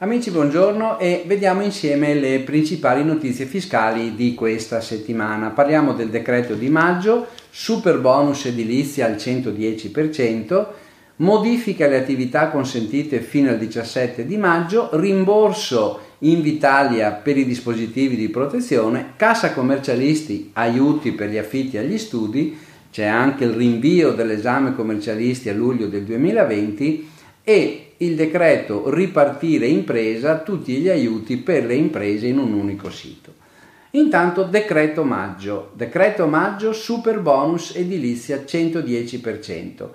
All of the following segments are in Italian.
Amici, buongiorno e vediamo insieme le principali notizie fiscali di questa settimana. Parliamo del decreto di maggio, super bonus edilizia al 110%, modifica alle attività consentite fino al 17 di maggio, rimborso Invitalia per i dispositivi di protezione, cassa commercialisti aiuti per gli affitti agli studi, c'è anche il rinvio dell'esame commercialisti a luglio del 2020 e il decreto ripartire impresa, tutti gli aiuti per le imprese in un unico sito. Intanto decreto maggio, decreto maggio super bonus edilizia 110%.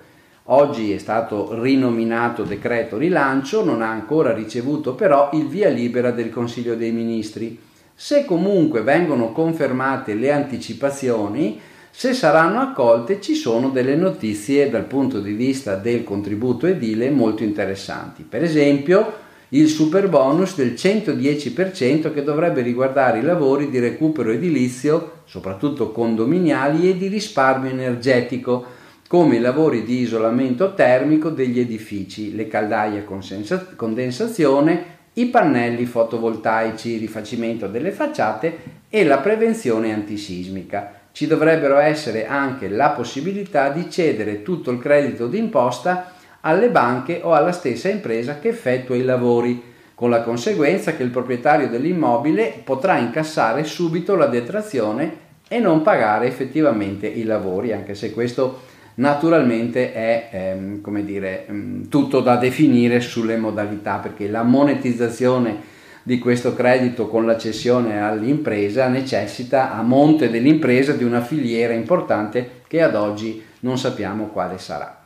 Oggi è stato rinominato decreto rilancio, non ha ancora ricevuto però il via libera del Consiglio dei Ministri. Se comunque vengono confermate le anticipazioni, se saranno accolte ci sono delle notizie dal punto di vista del contributo edile molto interessanti. Per esempio, il super bonus del 110% che dovrebbe riguardare i lavori di recupero edilizio, soprattutto condominiali e di risparmio energetico, come i lavori di isolamento termico degli edifici, le caldaie a condensazione, i pannelli fotovoltaici, rifacimento delle facciate e la prevenzione antisismica. Ci dovrebbero essere anche la possibilità di cedere tutto il credito d'imposta alle banche o alla stessa impresa che effettua i lavori, con la conseguenza che il proprietario dell'immobile potrà incassare subito la detrazione e non pagare effettivamente i lavori, anche se questo naturalmente è ehm, come dire, mm, tutto da definire sulle modalità, perché la monetizzazione di questo credito con la cessione all'impresa necessita a monte dell'impresa di una filiera importante che ad oggi non sappiamo quale sarà.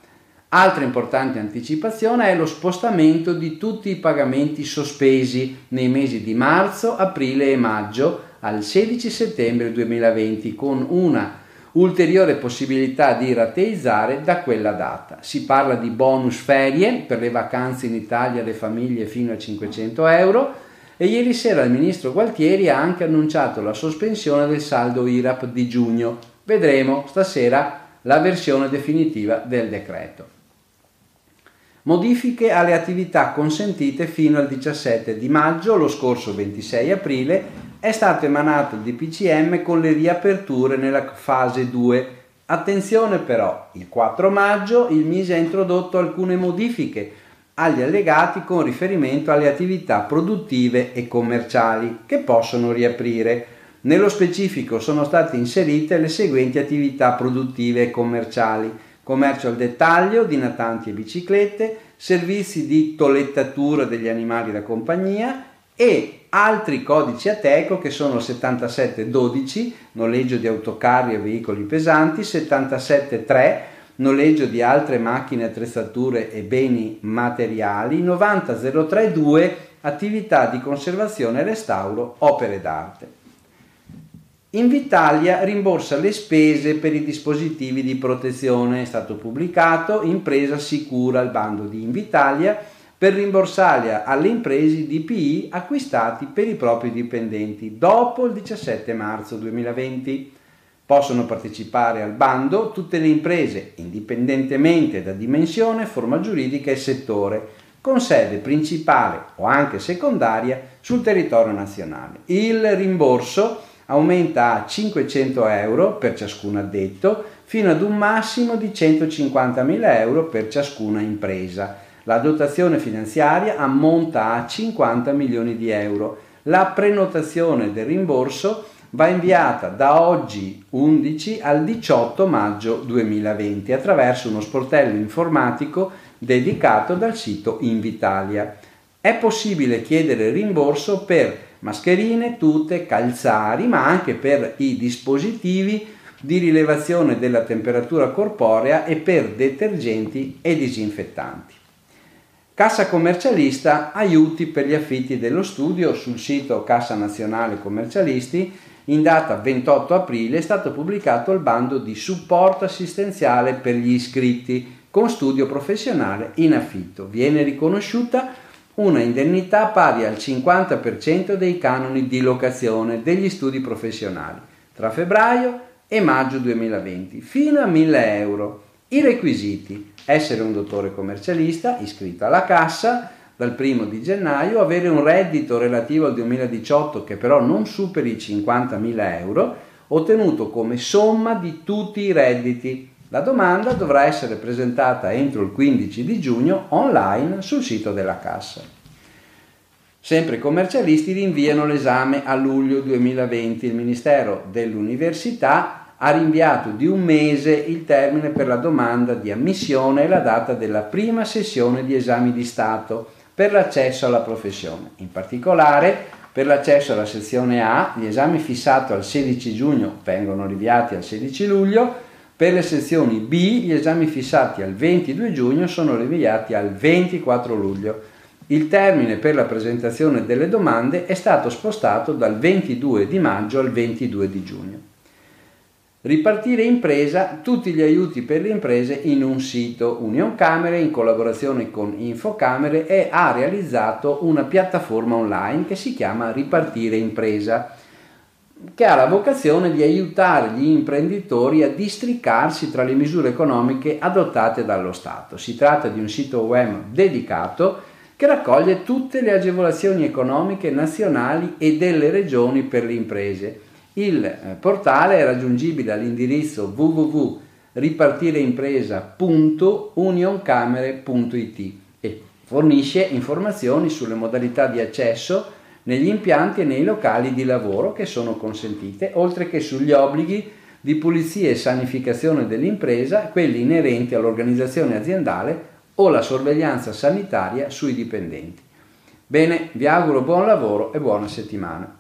Altra importante anticipazione è lo spostamento di tutti i pagamenti sospesi nei mesi di marzo, aprile e maggio al 16 settembre 2020 con una ulteriore possibilità di rateizzare da quella data. Si parla di bonus ferie per le vacanze in Italia alle famiglie fino a 500 euro e ieri sera il ministro Gualtieri ha anche annunciato la sospensione del saldo IRAP di giugno. Vedremo stasera la versione definitiva del decreto. Modifiche alle attività consentite fino al 17 di maggio, lo scorso 26 aprile è stato emanato il DPCM con le riaperture nella fase 2. Attenzione però, il 4 maggio il Mise ha introdotto alcune modifiche agli allegati con riferimento alle attività produttive e commerciali che possono riaprire. Nello specifico sono state inserite le seguenti attività produttive e commerciali commercio al dettaglio di natanti e biciclette, servizi di tolettatura degli animali da compagnia e altri codici ATECO che sono 7712, noleggio di autocarri e veicoli pesanti, 773, noleggio di altre macchine, attrezzature e beni materiali, 90032, attività di conservazione e restauro, opere d'arte. Invitalia rimborsa le spese per i dispositivi di protezione. È stato pubblicato Impresa Sicura, il bando di Invitalia, per rimborsare alle imprese i DPI acquistati per i propri dipendenti dopo il 17 marzo 2020. Possono partecipare al bando tutte le imprese, indipendentemente da dimensione, forma giuridica e settore, con sede principale o anche secondaria sul territorio nazionale. Il rimborso aumenta a 500 euro per ciascun addetto fino ad un massimo di 150.000 euro per ciascuna impresa. La dotazione finanziaria ammonta a 50 milioni di euro. La prenotazione del rimborso va inviata da oggi 11 al 18 maggio 2020 attraverso uno sportello informatico dedicato dal sito Invitalia. È possibile chiedere rimborso per mascherine, tute, calzari, ma anche per i dispositivi di rilevazione della temperatura corporea e per detergenti e disinfettanti. Cassa commercialista aiuti per gli affitti dello studio sul sito Cassa Nazionale Commercialisti in data 28 aprile è stato pubblicato il bando di supporto assistenziale per gli iscritti con studio professionale in affitto. Viene riconosciuta una indennità pari al 50% dei canoni di locazione degli studi professionali tra febbraio e maggio 2020 fino a 1000 euro I requisiti. Essere un dottore commercialista iscritto alla cassa dal primo di gennaio, avere un reddito relativo al 2018 che però non superi i 50.000 euro, ottenuto come somma di tutti i redditi. La domanda dovrà essere presentata entro il 15 di giugno online sul sito della cassa. Sempre i commercialisti rinviano l'esame a luglio 2020. Il Ministero dell'Università ha rinviato di un mese il termine per la domanda di ammissione e la data della prima sessione di esami di Stato per l'accesso alla professione. In particolare, per l'accesso alla sezione A, gli esami fissati al 16 giugno vengono rinviati al 16 luglio, per le sezioni B gli esami fissati al 22 giugno sono rinviati al 24 luglio. Il termine per la presentazione delle domande è stato spostato dal 22 di maggio al 22 di giugno. Ripartire impresa, tutti gli aiuti per le imprese in un sito. Union Camere in collaborazione con Infocamere e ha realizzato una piattaforma online che si chiama Ripartire impresa che ha la vocazione di aiutare gli imprenditori a districarsi tra le misure economiche adottate dallo Stato. Si tratta di un sito web dedicato che raccoglie tutte le agevolazioni economiche nazionali e delle regioni per le imprese il eh, portale è raggiungibile all'indirizzo www.ripartireimpresa.unioncamere.it e fornisce informazioni sulle modalità di accesso negli impianti e nei locali di lavoro che sono consentite, oltre che sugli obblighi di pulizia e sanificazione dell'impresa, quelli inerenti all'organizzazione aziendale o la sorveglianza sanitaria sui dipendenti. Bene, vi auguro buon lavoro e buona settimana.